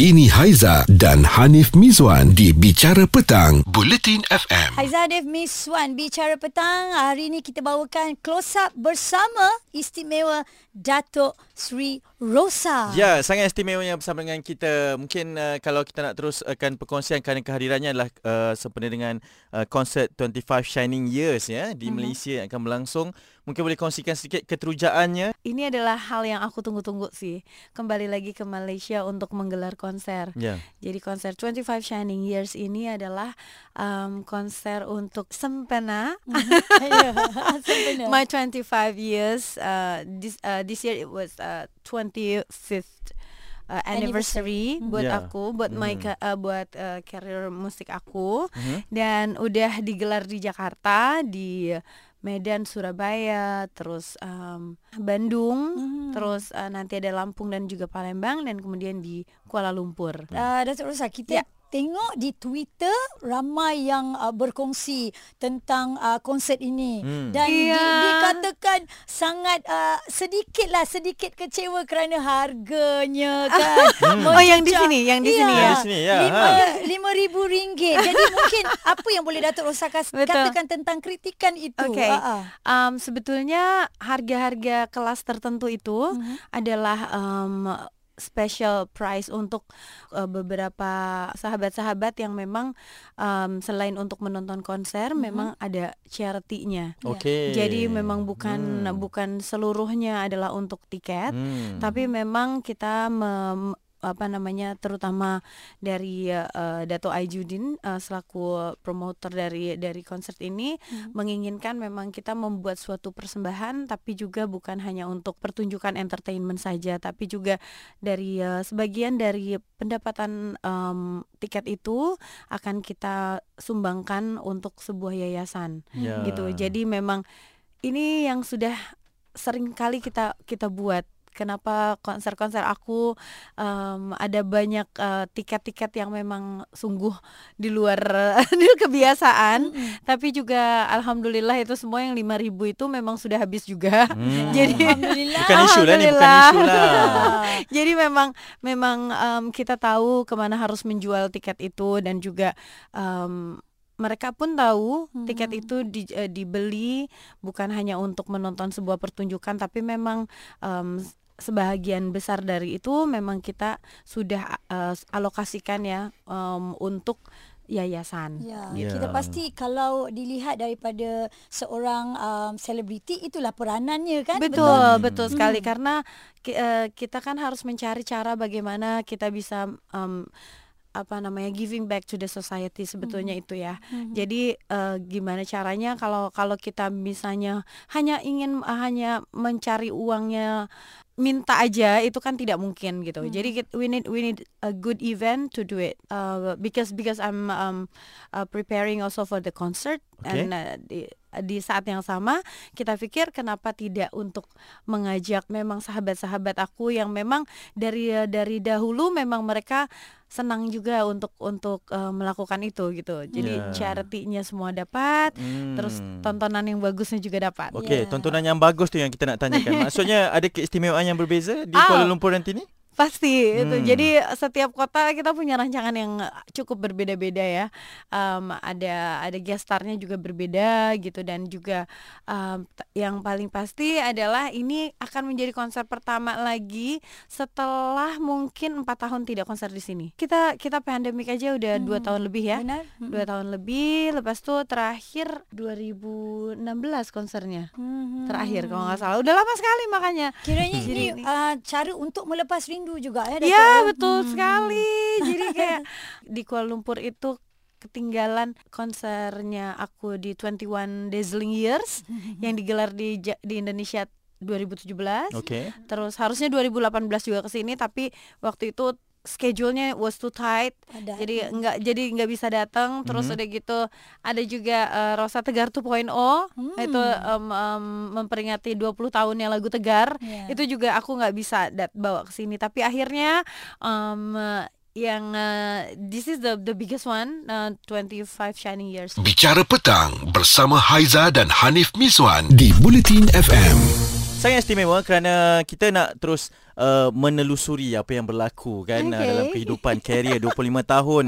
Ini Haiza dan Hanif Mizwan di Bicara Petang, Bulletin FM. Haiza Dev Miss Wan bicara petang. Hari ini kita bawakan close up bersama istimewa Datuk Sri Rosa. Ya, sangat istimewanya bersama dengan kita. Mungkin uh, kalau kita nak teruskan perkongsian kerana kehadirannya adalah uh, sempena dengan uh, konsert 25 Shining Years ya di uh-huh. Malaysia yang akan berlangsung. Mungkin boleh kongsikan sedikit keterujaannya. Ini adalah hal yang aku tunggu-tunggu sih. Kembali lagi ke Malaysia untuk menggelar konser. Yeah. Jadi konser 25 Shining Years ini adalah um, konser untuk sempena. Mm-hmm. My 25 years. Uh, this uh, this year it was uh, 25th uh, anniversary, anniversary buat yeah. aku, buat mm. my uh, buat uh, career musik aku mm-hmm. dan udah digelar di Jakarta di Medan, Surabaya, terus um, Bandung, mm. terus uh, nanti ada Lampung dan juga Palembang dan kemudian di Kuala Lumpur. Uh, Datuk Rosa, kita yeah tengok di Twitter ramai yang uh, berkongsi tentang uh, konsert ini hmm. dan yeah. di, dikatakan sangat uh, sedikitlah sedikit kecewa kerana harganya kan. Hmm. Oh yang di sini, yang di yeah. sini ya. Di sini ya. Lima, ha. lima ribu ringgit. Jadi mungkin apa yang boleh Datuk Rosa katakan tentang kritikan itu? Okay. Uh-uh. Um, sebetulnya harga-harga kelas tertentu itu uh-huh. adalah um, special price untuk uh, beberapa sahabat-sahabat yang memang um, selain untuk menonton konser mm-hmm. memang ada charity-nya. Oke. Okay. Jadi memang bukan hmm. bukan seluruhnya adalah untuk tiket, hmm. tapi memang kita mem- apa namanya terutama dari uh, Dato Aijudin uh, selaku promotor dari dari konser ini hmm. menginginkan memang kita membuat suatu persembahan tapi juga bukan hanya untuk pertunjukan entertainment saja tapi juga dari uh, sebagian dari pendapatan um, tiket itu akan kita sumbangkan untuk sebuah yayasan yeah. gitu jadi memang ini yang sudah sering kali kita kita buat kenapa konser-konser aku um, ada banyak uh, tiket-tiket yang memang sungguh di luar kebiasaan mm-hmm. tapi juga alhamdulillah itu semua yang lima ribu itu memang sudah habis juga mm. jadi alhamdulillah bukan isu lah bukan isu lah jadi memang memang um, kita tahu ke mana harus menjual tiket itu dan juga um, mereka pun tahu hmm. tiket itu di, uh, dibeli bukan hanya untuk menonton sebuah pertunjukan tapi memang um, sebahagian besar dari itu memang kita sudah uh, alokasikan ya um, untuk yayasan. Ya, yeah. kita pasti kalau dilihat daripada seorang um, selebriti itulah peranannya kan. Betul, betul, betul hmm. sekali karena uh, kita kan harus mencari cara bagaimana kita bisa um, apa namanya giving back to the society sebetulnya mm-hmm. itu ya. Mm-hmm. Jadi uh, gimana caranya kalau kalau kita misalnya hanya ingin uh, hanya mencari uangnya minta aja itu kan tidak mungkin gitu. Hmm. Jadi we need we need a good event to do it. Uh, because because I'm um, uh, preparing also for the concert okay. and uh, di di saat yang sama kita pikir kenapa tidak untuk mengajak memang sahabat-sahabat aku yang memang dari dari dahulu memang mereka senang juga untuk untuk uh, melakukan itu gitu. Jadi yeah. charity-nya semua dapat, hmm. terus tontonan yang bagusnya juga dapat. Okey, yeah. tontonan yang bagus tu yang kita nak tanyakan. Maksudnya ada keistimewaan yang berbeza di oh. Kuala Lumpur nanti ni? Pasti hmm. itu. Jadi setiap kota kita punya rancangan yang cukup berbeda-beda ya. Um, ada ada gestarnya juga berbeda gitu dan juga um, yang paling pasti adalah ini akan menjadi konser pertama lagi setelah mungkin empat tahun tidak konser di sini. Kita kita pandemik aja udah hmm. dua tahun lebih ya. Benar. Hmm. Dua tahun lebih. Lepas tuh terakhir 2016 konsernya. Hmm. Terakhir kalau nggak salah. Udah lama sekali makanya. Kiranya ini uh, cara untuk melepas rindu rindu juga ya Iya betul hmm. sekali. Jadi kayak di Kuala Lumpur itu ketinggalan konsernya aku di 21 Dazzling Years yang digelar di di Indonesia 2017. Oke. Okay. Terus harusnya 2018 juga ke sini tapi waktu itu schedule-nya was too tight ada. jadi nggak jadi nggak bisa datang terus mm -hmm. udah gitu ada juga uh, Rosa Tegar 2.0 hmm. itu um, um, memperingati 20 tahunnya lagu Tegar yeah. itu juga aku nggak bisa dat bawa ke sini tapi akhirnya um, yang uh, this is the the biggest one uh, 25 shining years bicara petang bersama Haiza dan Hanif Miswan di Bulletin FM sangat istimewa kerana kita nak terus uh, menelusuri apa yang berlaku kan okay. uh, dalam kehidupan karier 25 tahun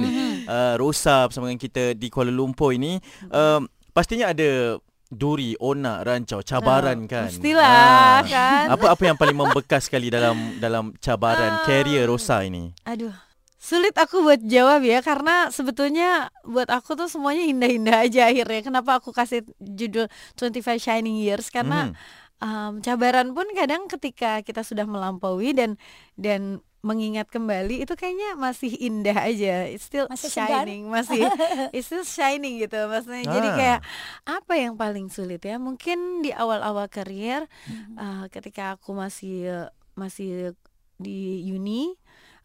uh, Rosa bersama dengan kita di Kuala Lumpur ini. Uh, pastinya ada duri, onak, rancau, cabaran Ah, kan. mestilah, Ah. kan. Apa apa yang paling membekas sekali dalam dalam cabaran karier Rosa ini? Aduh, sulit aku buat jawab ya karena sebetulnya buat aku tuh semuanya indah-indah aja akhirnya. Kenapa aku kasih judul 25 Shining Years karena Mhm. Um, cabaran pun kadang ketika kita sudah melampaui dan dan mengingat kembali itu kayaknya masih indah aja. It's still Masih segar. shining, masih it's still shining gitu maksudnya. Jadi Ah. kayak apa yang paling sulit ya? Mungkin di awal-awal karier Mhm. uh, ketika aku masih masih di uni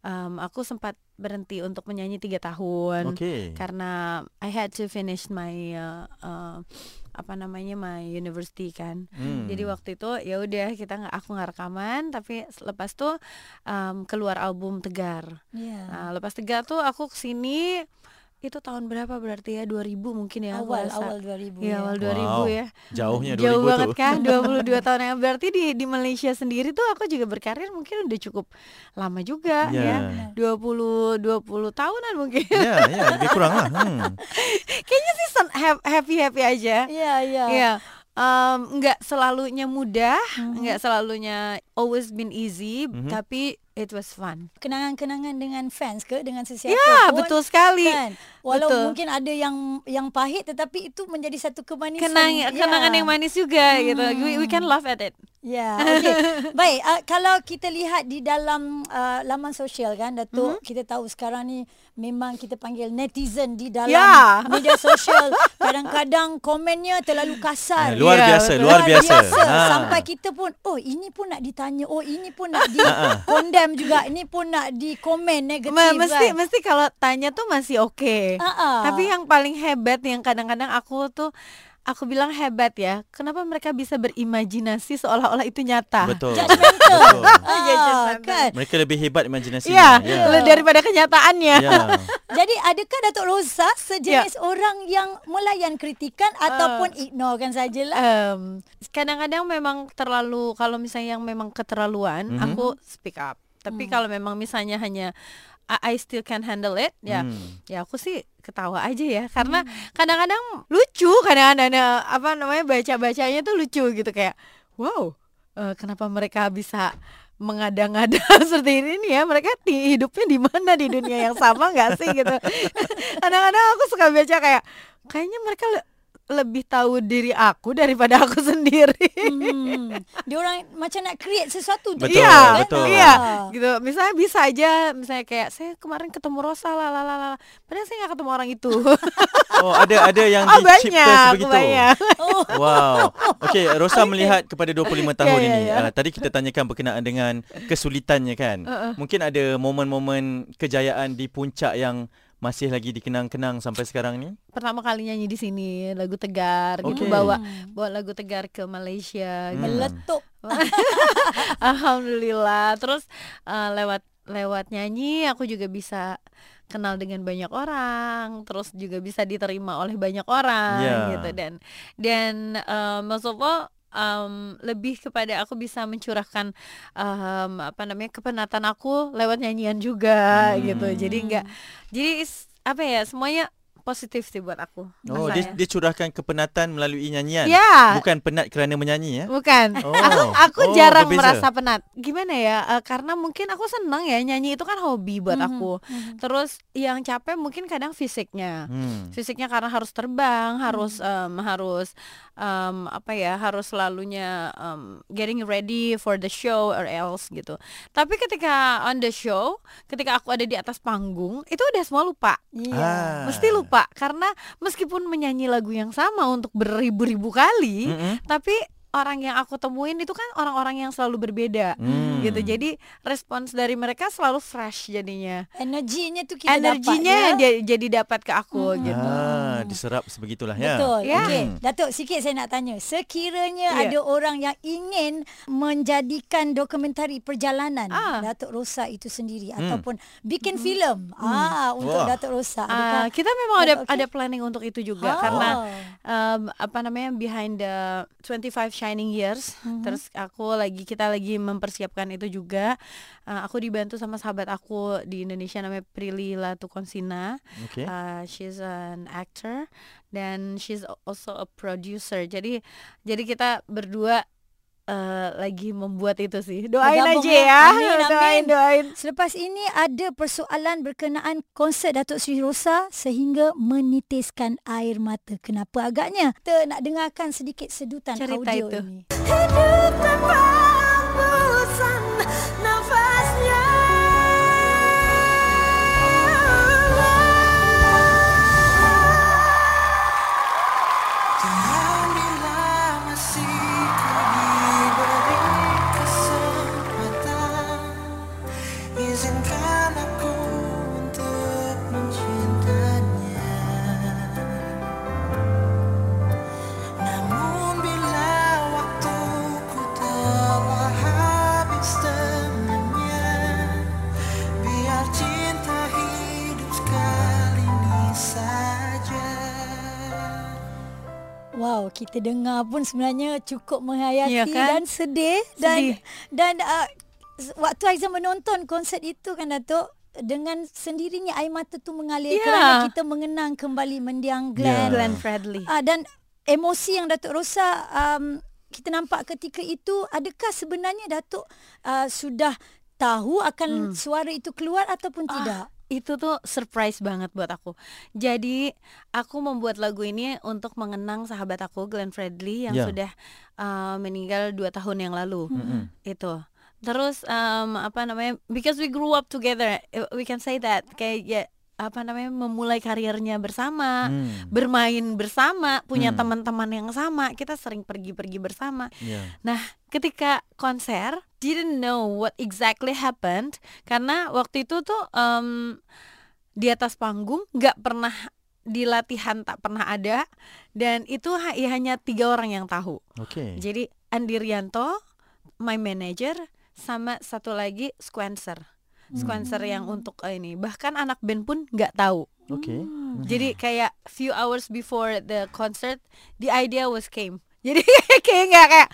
um, aku sempat berhenti untuk menyanyi tiga tahun Okey. karena I had to finish my uh, uh, apa namanya my university kan Hmm. jadi waktu itu ya udah kita nggak aku nggak rekaman tapi lepas tuh um, keluar album Tegar Ya. nah lepas Tegar tuh aku ke sini itu tahun berapa berarti ya 2000 mungkin ya awal rasa. awal 2000 ya awal 2000 Wow. ya Jauhnya 2000 Jauh banget tuh. kan 22 tahun yang berarti di di Malaysia sendiri tuh aku juga berkarir mungkin udah cukup lama juga Ya. ya 20 20 tahunan mungkin Ya, ya, lebih kurang lah. Hmm. kayaknya sih happy happy aja Iya, iya. Iya nggak selalunya mudah Mhm. nggak selalunya always been easy Mhm. tapi it was fun Kenangan-kenangan dengan fans ke dengan sesiapa ya pun, betul sekali Kan? Walau Betul. mungkin ada yang yang pahit tetapi itu menjadi satu kemanisan. kenang Ya. kenangan yang manis juga gitu we, we can laugh at it Ya, okey. Baik, uh, kalau kita lihat di dalam uh, laman sosial kan Datuk, Mhm. kita tahu sekarang ni memang kita panggil netizen di dalam Ya. media sosial. Kadang-kadang komennya terlalu kasar. Eh, luar Ya, biasa, betul. luar biasa. Ha. Sampai kita pun oh ini pun nak ditanya, oh ini pun nak di condemn juga, ini pun nak di komen negatif Ma- mesti kan. mesti kalau tanya tuh masih oke Ah-ah. Tapi yang paling hebat yang kadang-kadang aku tuh aku bilang hebat ya. Kenapa mereka bisa berimajinasi seolah-olah itu nyata? Betul. Judgmental. Betul. Ah, judgmental. kan. Mereka lebih hebat imajinasinya. Iya, Ya. le- daripada kenyataannya. Ya. Jadi adakah Datuk Rosa sejenis orang yang melayan kritikan ataupun ignorekan sajalah? Em, kadang-kadang memang terlalu kalau misalnya yang memang keterlaluan, Mhm. aku speak up. Tapi kalau memang misalnya hanya I, I still can handle it, ya, Hmm. ya aku sih ketawa aja ya. Karena kadang-kadang lucu, kadang-kadang ada apa namanya baca-bacanya tuh lucu gitu. Kayak, wow, eh, kenapa mereka bisa mengada-ngada seperti ini nih ya? Mereka ti- hidupnya di mana? Di dunia yang sama nggak sih gitu? Kadang-kadang aku suka baca kayak kayaknya mereka lebih tahu diri aku daripada aku sendiri Hmm. Dia orang macam nak create sesuatu tu. Betul, Iya, betul. Iya, Ah. gitu. Misalnya bisa aja, misalnya kayak saya kemarin ketemu Rosa lah, lah, lah, lah. Padahal saya nggak ketemu orang itu. Oh, ada ada yang oh dicipta banyak, sebegitu. banyak. Oh. Wow. Okey, Rosa melihat kepada 25 tahun Ya, ya, ini. ya. Uh, tadi kita tanyakan berkenaan dengan kesulitannya kan. Uh-uh. Mungkin ada momen-momen kejayaan di puncak yang masih lagi dikenang-kenang sampai sekarang ni? Pertama kali nyanyi di sini lagu Tegar, gitu Oke. bawa bawa lagu Tegar ke Malaysia. Hmm. gitu. Meletup. Alhamdulillah. Terus eh, lewat lewat nyanyi aku juga bisa kenal dengan banyak orang, terus juga bisa diterima oleh banyak orang Ya. gitu dan dan eh, maksudnya em, lebih kepada aku bisa mencurahkan em, apa namanya kepenatan aku lewat nyanyian juga Hmm. gitu. Jadi enggak jadi is- apa ya semuanya positif sih buat aku. Oh, dia, dia curahkan kepenatan melalui nyanyian. Ya. Bukan penat kerana menyanyi ya. Bukan. Oh. Aku aku Oh, jarang berbeza. merasa penat. Gimana ya? Eh, karena mungkin aku seneng ya nyanyi itu kan hobi buat Mhm, aku. Terus yang capek mungkin kadang fisiknya. Hmm. Fisiknya karena harus terbang, harus em, harus em, apa ya? Harus selalunya em, getting ready for the show or else gitu. Tapi ketika on the show, ketika aku ada di atas panggung, itu udah semua lupa. Iya. Ah. Mesti lupa karena meskipun menyanyi lagu yang sama untuk beribu-ribu kali, Mm-mm. tapi orang yang aku temuin itu kan orang-orang yang selalu berbeda Hmm. gitu jadi respons dari mereka selalu fresh jadinya Energinya tu kita energinya dapat, ya? jadi dapat ke aku gitu Ah, diserap sebegitulah ya. Betul. Ya. Okey, Hmm. Datuk sikit saya nak tanya. Sekiranya Ya. ada orang yang ingin menjadikan dokumentari perjalanan Ah. Datuk Rosa itu sendiri Hmm. ataupun bikin filem ah untuk Wah. Datuk Rosa. Ah, Adakah kita memang ada Okey. ada planning untuk itu juga Ah. karena um, apa namanya behind the 25 Shining Shining Years. Mm-hmm. Terus aku lagi kita lagi mempersiapkan itu juga. Uh, aku dibantu sama sahabat aku di Indonesia namanya Prilly Latukonsina. Okay. Uh, she's an actor dan she's also a producer. Jadi jadi kita berdua uh, lagi membuat itu sih. Doain Bergabung aja ya. ya. Amin, amin. Doain, doain. Selepas ini ada persoalan berkenaan konsert Datuk Sri Rosa sehingga menitiskan air mata. Kenapa agaknya? Kita nak dengarkan sedikit sedutan Cerita audio itu. ini. Hidup tanpa Izinkan aku untuk mencintanya Namun bila waktuku telah habis temannya Biar cinta hidup sekali ini saja Wow, kita dengar pun sebenarnya cukup menghayati Ya kan? dan sedih dan Sedih. dan uh, waktu Aizan menonton konsert itu kan Datuk dengan sendirinya air mata tu mengalir Ya. kerana kita mengenang kembali mendiang Glenn. Ya. Glenn Fredly. Ah dan emosi yang Datuk Rosa um, kita nampak ketika itu adakah sebenarnya Datuk uh, sudah tahu akan suara itu keluar ataupun tidak? itu tuh surprise banget buat aku. Jadi aku membuat lagu ini untuk mengenang sahabat aku Glenn Fredly yang Ya. sudah uh, meninggal dua tahun yang lalu. Mm-mm. Itu. Terus um, apa namanya? Because we grew up together, eh, we can say that kayak ya apa namanya memulai karirnya bersama, Hmm. bermain bersama, punya Hmm. teman-teman yang sama, kita sering pergi-pergi bersama. Ya. Nah, ketika konser, didn't know what exactly happened karena waktu itu tuh em, di atas panggung nggak pernah di latihan tak pernah ada dan itu ya hanya tiga orang yang tahu. Okey. Jadi Andi Rianto, my manager, sama satu lagi Squencer. Squencer yang untuk eh, ini bahkan anak band pun nggak tahu. Okey. Jadi kayak few hours before the concert, the idea was came. Jadi kayak nggak kayak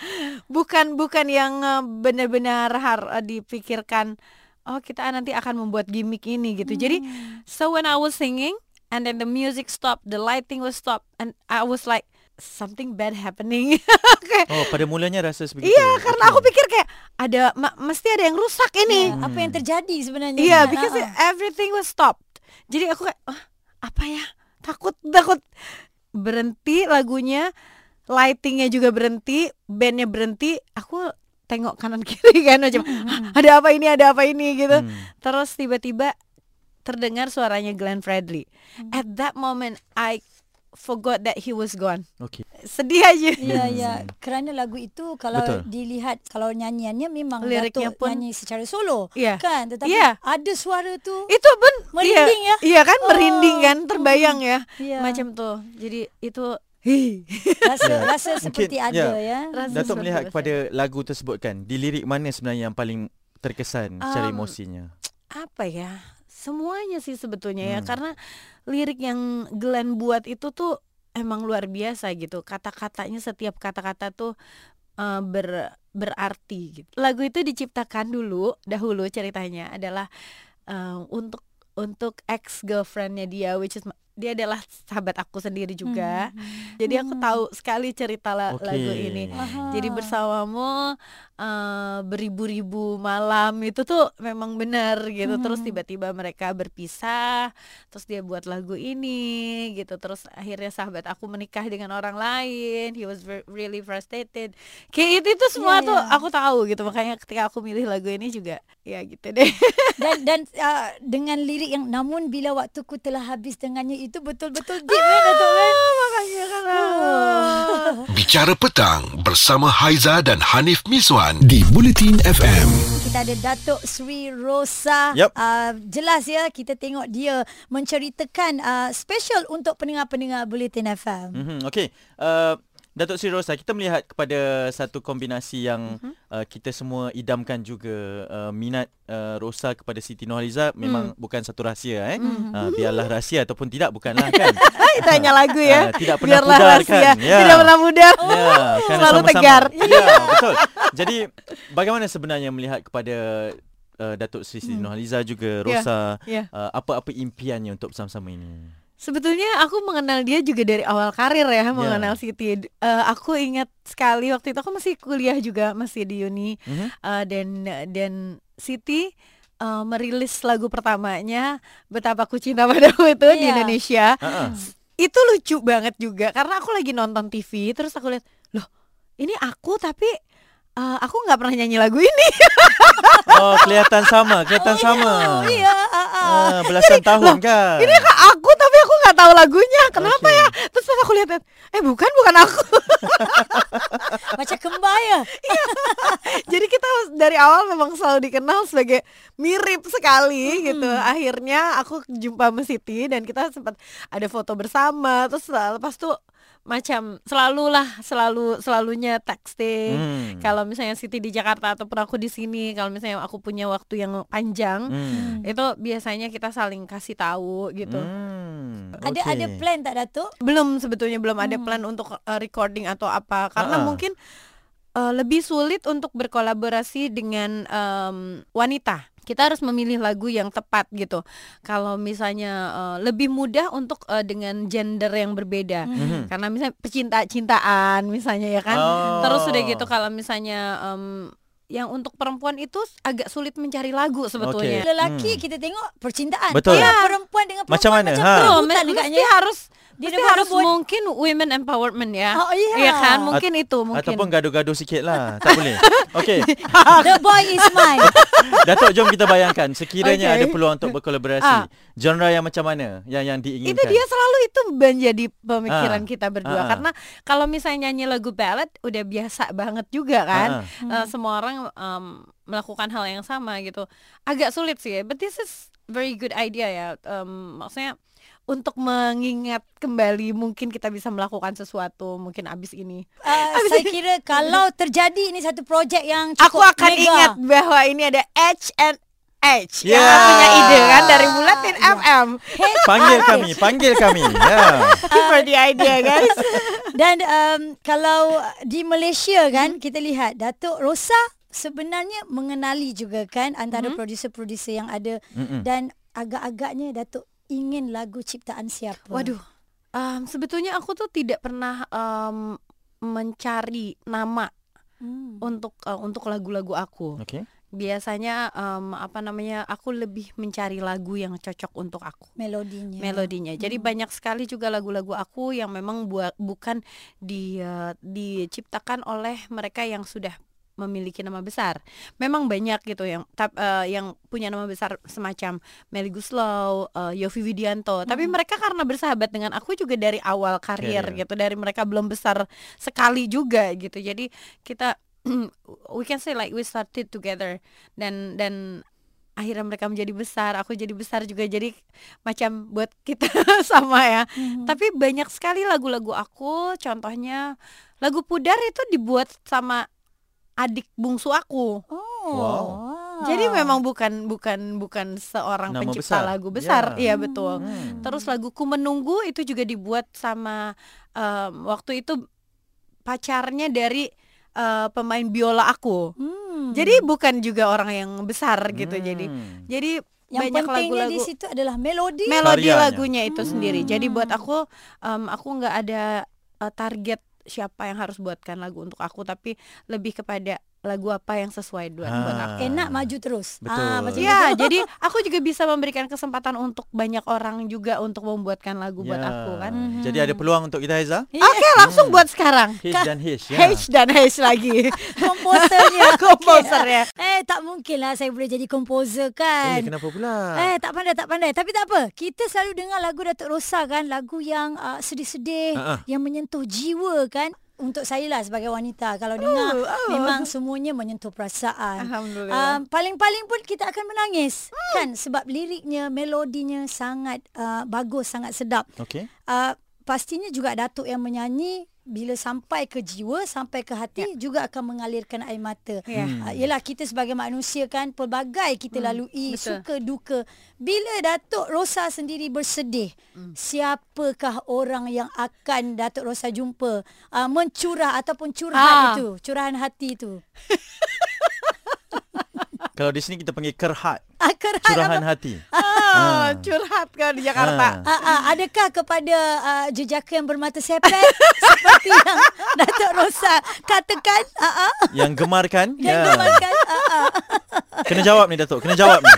bukan bukan yang eh, benar-benar har eh, dipikirkan. Oh kita nanti akan membuat gimmick ini gitu. Jadi so when I was singing and then the music stopped, the lighting was stopped, and I was like something bad happening. Kayak, Oh, pada mulanya rasa sebegitu. Iya, karena aku Okey. pikir kayak ada ma- mesti ada yang rusak ini. Ya, Apa yang terjadi sebenarnya? Iya, Kan? because ah. everything was stopped. Jadi aku kayak "Ah, apa ya? Takut takut berhenti lagunya, lightingnya juga berhenti, bandnya berhenti. Aku tengok kanan kiri kan macam "Hah, ada apa ini ada apa ini gitu. Hmm. Terus tiba-tiba terdengar suaranya Glenn Fredly. At that moment I forgot that he was gone. Okey. Sedih aja. Ya, ya. Kerana lagu itu kalau Betul. dilihat kalau nyanyiannya memang Liriknya Datuk pun- nyanyi secara solo. Iya. Kan? Tetapi Iya. ada suara tu. Itu pun Merinding iya, ya? Iya kan Oh. merinding kan, terbayang ya. Iya. Macam tuh. Jadi itu hi. Rasa Ya. rasa seperti Mungkin, ada ya. ya. Rasa Datuk melihat itu. kepada lagu tersebut kan, di lirik mana sebenarnya yang paling terkesan secara Um, emosinya? apa ya semuanya sih sebetulnya ya Hmm. karena lirik yang Glenn buat itu tuh emang luar biasa gitu kata-katanya setiap kata-kata tuh eh, ber berarti gitu lagu itu diciptakan dulu dahulu ceritanya adalah eh, untuk untuk ex girlfriendnya dia which is dia adalah sahabat aku sendiri juga jadi aku tahu sekali cerita la- Okey. lagu ini Aha. jadi bersamamu eh, beribu-ribu malam itu tuh memang benar gitu. Terus tiba-tiba mereka berpisah, terus dia buat lagu ini gitu. Terus akhirnya sahabat aku menikah dengan orang lain. He was really frustrated. Kayak itu, itu semua Iya, tuh iya. aku tahu gitu. Makanya ketika aku milih lagu ini juga ya gitu deh. dan dan uh, dengan lirik yang namun bila waktuku telah habis dengannya itu betul-betul deep kan? Bicara petang bersama Haiza dan Hanif Miswan di Bulletin FM. Kita ada Datuk Sri Rosa. Yup. Uh, jelas ya kita tengok dia menceritakan uh, special untuk pendengar-pendengar Bulletin FM. Mm-hmm. Okey. Uh, Datuk Sri Rosa, kita melihat kepada satu kombinasi yang Mhm. uh, kita semua idamkan juga uh, minat uh, Rosa kepada Siti Nurhaliza memang Hmm. bukan satu rahsia eh. Uh, biarlah rahsia ataupun tidak bukanlah kan. Itu hanya lagu ya. Ah, tidak pernah Biarlah pudar rahasia. kan. Ya. Tidak pernah pudar. Ya, Selalu sama-sama. tegar. Ya, betul. Jadi bagaimana sebenarnya melihat kepada uh, Datuk Sri Siti Nurhaliza juga Ya, Rosa ya. uh, apa-apa impiannya untuk bersama-sama ini? Sebetulnya aku mengenal dia juga dari awal karir ya, mengenal Siti. Eh, aku ingat sekali waktu itu aku masih kuliah juga, masih di uni. Mhm. Eh, dan dan Siti eh, merilis lagu pertamanya Betapa Ku Cinta Padamu itu di Iya. Indonesia. Ah, ah. Itu lucu banget juga karena aku lagi nonton TV terus aku lihat, loh ini aku tapi eh, aku nggak pernah nyanyi lagu ini. Oh, kelihatan sama, kelihatan sama. Oh iya, ah, ah. Ah, belasan tahun kan. ini kak aku tapi aku nggak tahu lagunya. Kenapa Okey. ya? Terus pas aku lihat, eh bukan bukan aku. macam kembar ya. Jadi kita dari awal memang selalu dikenal sebagai mirip sekali gitu. Akhirnya aku jumpa sama Siti dan kita sempat ada foto bersama. Terus lepas tuh macam selalulah selalu selalunya texting. Hmm. Kalau misalnya Siti di Jakarta ataupun aku di sini, kalau misalnya aku punya waktu yang panjang, Hmm. itu biasanya kita saling kasih tahu gitu. Hmm. Ada okey. ada plan tak Datuk? Belum sebetulnya belum ada plan untuk uh, recording atau apa karena Ah. mungkin uh, lebih sulit untuk berkolaborasi dengan um, wanita. Kita harus memilih lagu yang tepat gitu. Kalau misalnya uh, lebih mudah untuk uh, dengan gender yang berbeda. Mhm. Karena misalnya pecinta-cintaan misalnya ya kan. Oh. Terus udah gitu kalau misalnya um, yang untuk perempuan itu agak sulit mencari lagu sebetulnya. Lelaki kita tengok percintaan. Betul. Ya. perempuan dengan Macam perempuan mana? macam Ha. Betul, mesti harus Di mesti negara harus buat- mungkin women empowerment ya. Oh, iya. Iya kan? Mungkin itu mungkin. Ataupun gaduh-gaduh sikit lah Tak boleh Okey The boy is mine. Datuk jom kita bayangkan Sekiranya Okey. ada peluang untuk berkolaborasi Ah. Genre yang macam mana Yang yang diinginkan itu dia selalu itu menjadi pemikiran Ah. kita berdua Ah, ah. karena kalau misalnya nyanyi lagu ballad udah biasa banget juga kan Ah, Eh, semua orang em, melakukan hal yang sama gitu agak sulit sih but this is very good idea ya Em, maksudnya untuk mengingat kembali mungkin kita bisa melakukan sesuatu mungkin abis ini Uh, saya kira kalau terjadi ini satu projek yang aku cukup akan mega. ingat bahwa ini ada H and H Yeah. yang punya ide kan dari Bulatin FM Panggil kami Panggil kami ya. for the idea guys Dan um, kalau di Malaysia kan kita lihat Datuk Rosa sebenarnya mengenali juga kan antara Mhm. producer-producer yang ada Mm-mm. dan agak-agaknya Datuk ingin lagu ciptaan siapa? Waduh, em, sebetulnya aku tuh tidak pernah em, mencari nama Hmm. untuk eh, untuk lagu-lagu aku. Okey Biasanya em, apa namanya, aku lebih mencari lagu yang cocok untuk aku. melodinya. melodinya. Jadi banyak sekali juga lagu-lagu aku yang memang buat bukan di eh, diciptakan oleh mereka yang sudah memiliki nama besar. Memang banyak gitu yang tap, eh, yang punya nama besar semacam Melly Guslow, eh, Yofi Widianto. Tapi mereka karena bersahabat dengan aku juga dari awal karir Career. gitu. Dari mereka belum besar sekali juga gitu. Jadi kita we can say like we started together dan dan akhirnya mereka menjadi besar, aku jadi besar juga jadi macam buat kita sama ya. Mhm. Tapi banyak sekali lagu-lagu aku, contohnya lagu Pudar itu dibuat sama adik bungsu aku. Oh. Wow. Jadi memang bukan bukan bukan seorang Nama pencipta besar. lagu besar, Ya. iya betul. Hmm. Terus laguku menunggu itu juga dibuat sama em, waktu itu pacarnya dari eh, pemain biola aku. Hmm. Jadi bukan juga orang yang besar gitu. Jadi Hmm. jadi yang banyak pentingnya lagu-lagu di situ adalah melodi. melodi Karyanya. lagunya itu sendiri. Jadi buat Hmm. aku em, aku nggak ada eh, target siapa yang harus buatkan lagu untuk aku tapi lebih kepada lagu apa yang sesuai buat, buat Ah. aku. Enak maju terus. Betul. Ah, macam Ya, itu. jadi aku juga bisa memberikan kesempatan untuk banyak orang juga untuk membuatkan lagu buat Ya. aku kan. Jadi ada peluang untuk kita Haiza Oke, langsung buat sekarang. Hish dan Hish ya. H dan H lagi. komposernya. Komposernya. Eh tak mungkin lah saya boleh jadi komposer kan. Eh kenapa pula Eh tak pandai tak pandai tapi tak apa. Kita selalu dengar lagu Datuk Rosa kan, lagu yang uh, sedih-sedih, Ha-ha. yang menyentuh jiwa kan. Untuk saya lah sebagai wanita kalau dengar oh. memang semuanya menyentuh perasaan. Alhamdulillah. Um, paling-paling pun kita akan menangis kan sebab liriknya, melodinya sangat uh, bagus, sangat sedap. Okey Uh, pastinya juga Datuk yang menyanyi bila sampai ke jiwa, sampai ke hati juga akan mengalirkan air mata. Ya. Uh, yelah kita sebagai manusia kan pelbagai kita lalui betul. suka duka. Bila Datuk Rosa sendiri bersedih, siapakah orang yang akan Datuk Rosa jumpa uh, mencurah ataupun curhat Ah. itu, curahan hati itu? Kalau di sini kita panggil kerhat, Akar curahan hati. Ah, curhat kan di Jakarta. Ah. Ah, ah, adakah kepada uh, jejaka yang bermata sepet seperti yang Datuk Rosa katakan? Ah, ah, Yang gemarkan. yang ya. dimakan? Ah, ah. Kena jawab ni Datuk, kena jawab ni.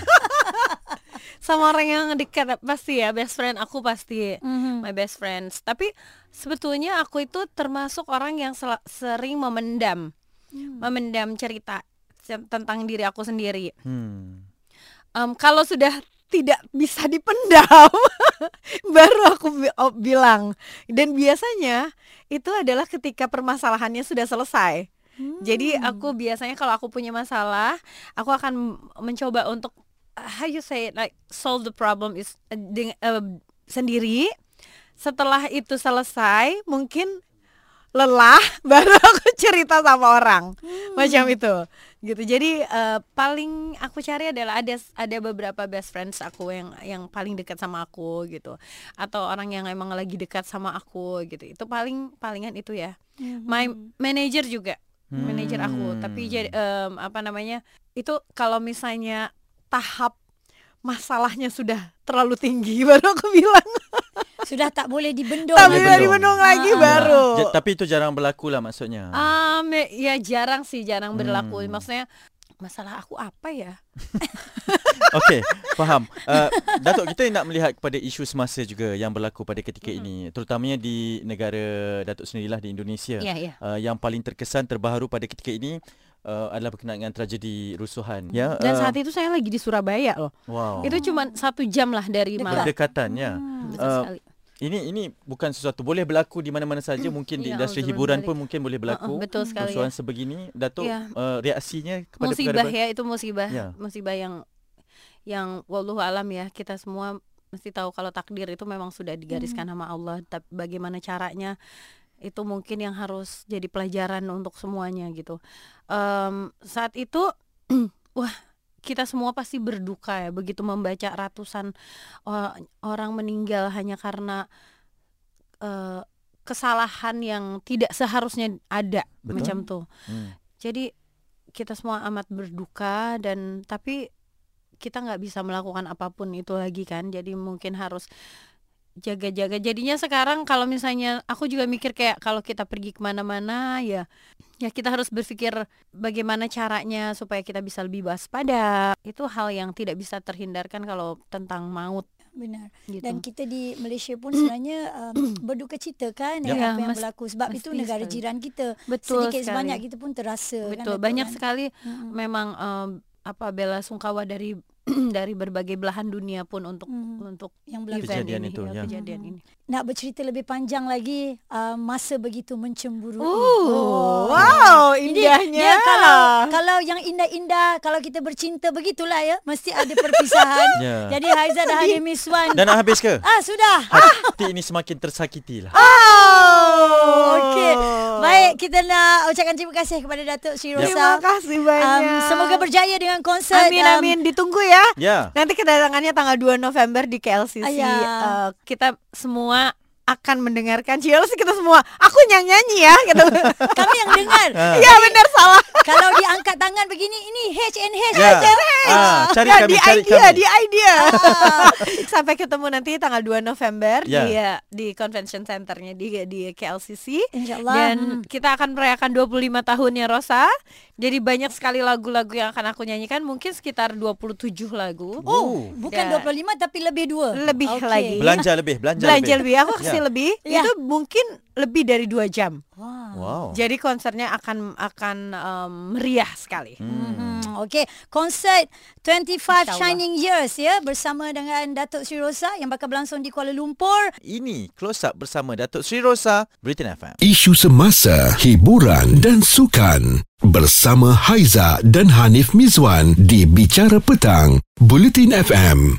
sama orang yang dekat pasti ya best friend aku pasti Mhm. my best friends tapi sebetulnya aku itu termasuk orang yang sel- sering memendam memendam cerita tentang diri aku sendiri. Hmm. Em, kalau sudah tidak bisa dipendam baru aku bi- oh, bilang. Dan biasanya itu adalah ketika permasalahannya sudah selesai. Jadi aku biasanya kalau aku punya masalah aku akan mencoba untuk uh, how you say it, like solve the problem is uh, deng- uh, sendiri. Setelah itu selesai mungkin lelah baru aku cerita sama orang. Macam itu. Gitu. Jadi eh, paling aku cari adalah ada ada beberapa best friends aku yang yang paling dekat sama aku gitu. Atau orang yang emang lagi dekat sama aku gitu. Itu paling palingan itu ya. My manager juga. Manager aku. Tapi jadi em, apa namanya itu kalau misalnya tahap masalahnya sudah terlalu tinggi baru aku bilang Sudah tak boleh dibendung. tapi Boleh dari bendung. bendung lagi Ah. baru Ja- tapi itu jarang berlaku lah maksudnya. Um, ya jarang sih, jarang berlaku. Hmm. Maksudnya masalah aku apa ya? Okey, faham. Uh, Datuk, kita nak melihat kepada isu semasa juga yang berlaku pada ketika ini. Terutamanya di negara Datuk sendirilah di Indonesia. Ya, ya. Uh, yang paling terkesan terbaru pada ketika ini uh, adalah berkenaan dengan tragedi rusuhan. Ya, Dan uh, saat itu saya lagi di Surabaya loh. wow. Itu cuma satu jam lah dari Malang. berdekatan ya. Betul Uh, sekali. Ini ini bukan sesuatu boleh berlaku di mana-mana saja mungkin di Ya, industri hiburan pun mungkin boleh berlaku. Uh-uh, betul sekali, Rusuhan ya. sebegini Datuk Ya. uh, reaksinya kepada Musibah perkara ya, itu musibah. Ya. Musibah yang yang wallahu alam ya, kita semua mesti tahu kalau takdir itu memang sudah digariskan sama Allah, tapi bagaimana caranya itu mungkin yang harus jadi pelajaran untuk semuanya gitu. Em, saat itu wah kita semua pasti berduka ya begitu membaca ratusan o- orang meninggal hanya karena eh, kesalahan yang tidak seharusnya ada Betul. macam tuh. Hmm. Jadi kita semua amat berduka dan tapi kita nggak bisa melakukan apa pun itu lagi kan. Jadi mungkin harus jaga-jaga. Jadinya sekarang kalau misalnya aku juga mikir kayak kalau kita pergi ke mana-mana ya ya kita harus berpikir bagaimana caranya supaya kita bisa lebih waspada. Itu hal yang tidak bisa terhindarkan kalau tentang maut Benar. gitu. Dan kita di Malaysia pun sebenarnya um, berduka cita kan Ya. apa yang mas- berlaku sebab itu negara sekali. jiran kita. Betul Sedikit sekali. sebanyak kita pun terasa kan. Betul, Datuk, banyak kan? sekali Mm-mm. memang em, apa bela sungkawa dari dari berbagai belahan dunia pun untuk Mhm. untuk Yang event Kejadian ini, itu, ya. kejadian ini. Nak bercerita lebih panjang lagi uh, masa begitu mencemburu. Oh, wow, Ini indahnya. dia kalau kalau yang indah-indah kalau kita bercinta begitulah ya mesti ada perpisahan. Ya. Jadi Haiza dah ada Miss Wan. Dan nak habis ke? Ah sudah. Hati ini semakin tersakiti lah. Oh, okey. Baik, kita nak ucapkan terima kasih kepada Datuk Sri Rosa. Terima kasih banyak. Um, semoga berjaya dengan konsert. Amin um, amin ditunggu ya. Ya. Nanti kedatangannya tanggal 2 November di KLCC. Ah, ya. Eh, kita semua akan mendengarkan Cielos kita semua. Aku yang nyanyi ya gitu. Kami yang dengar. Ah. Iya benar salah. Kalau diangkat tangan begini ini H and H. Ya. H. Ah, cari Ya, kami, di cari idea, kami. di idea. Sampai ketemu nanti tanggal 2 November Ya. di eh, di convention centernya di di KLCC. InsyaAllah. Dan Hmm. kita akan merayakan 25 tahunnya Rosa. Jadi banyak sekali lagu-lagu yang akan aku nyanyikan, mungkin sekitar 27 lagu. Oh, bukan Ya. 25 tapi lebih dua. Lebih Okey. lagi. Belanja lebih, belanja, Belanja lebih, aku kasih Ya. lebih. Ya. Itu mungkin lebih dari dua jam. Wah. Wow. Jadi konsernya akan akan em, meriah sekali. Hmm, Okey, konsert 25 InsyaAllah. Shining Years ya bersama dengan Datuk Sri Rosa yang bakal berlangsung di Kuala Lumpur. Ini Close Up bersama Datuk Sri Rosa, Britain FM. Isu semasa, hiburan dan sukan bersama Haiza dan Hanif Mizwan di Bicara Petang, Bulletin FM.